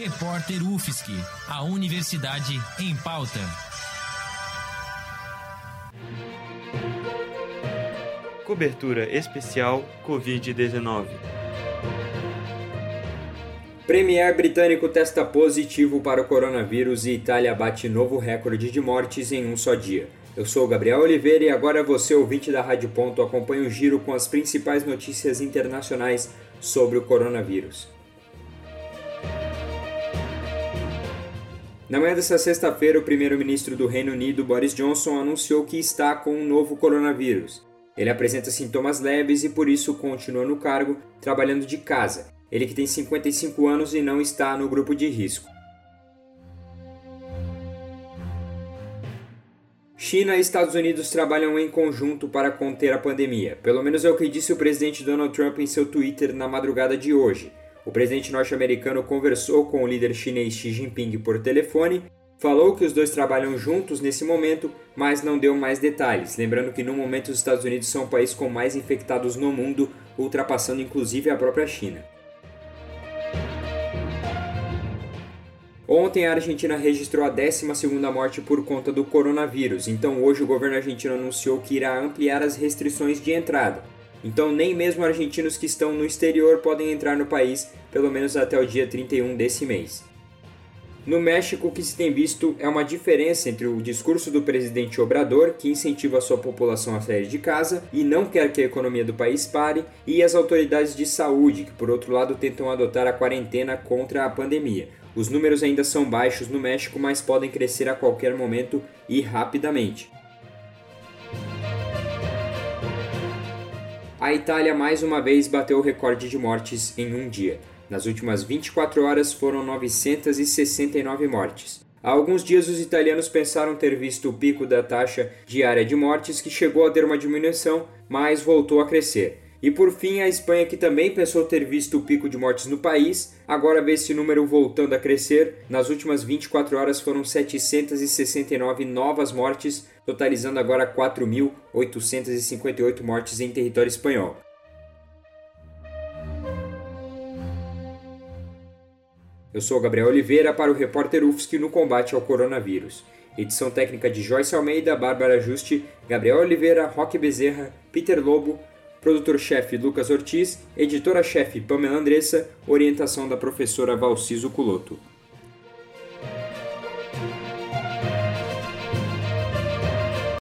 Repórter UFSC, a Universidade em Pauta. Cobertura especial Covid-19. Premier britânico testa positivo para o coronavírus e Itália bate novo recorde de mortes em um só dia. Eu sou Gabriel Oliveira e agora você, ouvinte da Rádio Ponto, acompanha o giro com as principais notícias internacionais sobre o coronavírus. Na manhã desta sexta-feira, o primeiro-ministro do Reino Unido, Boris Johnson, anunciou que está com um novo coronavírus. Ele apresenta sintomas leves e por isso continua no cargo, trabalhando de casa. Ele que tem 55 anos e não está no grupo de risco. China e Estados Unidos trabalham em conjunto para conter a pandemia. Pelo menos é o que disse o presidente Donald Trump em seu Twitter na madrugada de hoje. O presidente norte-americano conversou com o líder chinês Xi Jinping por telefone, falou que os dois trabalham juntos nesse momento, mas não deu mais detalhes. Lembrando que no momento os Estados Unidos são o país com mais infectados no mundo, ultrapassando inclusive a própria China. Ontem a Argentina registrou a 12ª morte por conta do coronavírus, então hoje o governo argentino anunciou que irá ampliar as restrições de entrada. Então, nem mesmo argentinos que estão no exterior podem entrar no país, pelo menos até o dia 31 desse mês. No México, o que se tem visto é uma diferença entre o discurso do presidente Obrador, que incentiva a sua população a sair de casa e não quer que a economia do país pare, e as autoridades de saúde, que por outro lado tentam adotar a quarentena contra a pandemia. Os números ainda são baixos no México, mas podem crescer a qualquer momento e rapidamente. A Itália mais uma vez bateu o recorde de mortes em um dia. Nas últimas 24 horas foram 969 mortes. Há alguns dias os italianos pensaram ter visto o pico da taxa diária de mortes que chegou a ter uma diminuição, mas voltou a crescer. E por fim, a Espanha, que também pensou ter visto o pico de mortes no país, agora vê esse número voltando a crescer. Nas últimas 24 horas foram 769 novas mortes, totalizando agora 4.858 mortes em território espanhol. Eu sou Gabriel Oliveira para o repórter UFSC no combate ao coronavírus. Edição técnica de Joyce Almeida, Bárbara Juste, Gabriel Oliveira, Roque Bezerra, Peter Lobo, produtor-chefe Lucas Ortiz, editora-chefe Pamela Andressa, orientação da professora Valciso Culoto.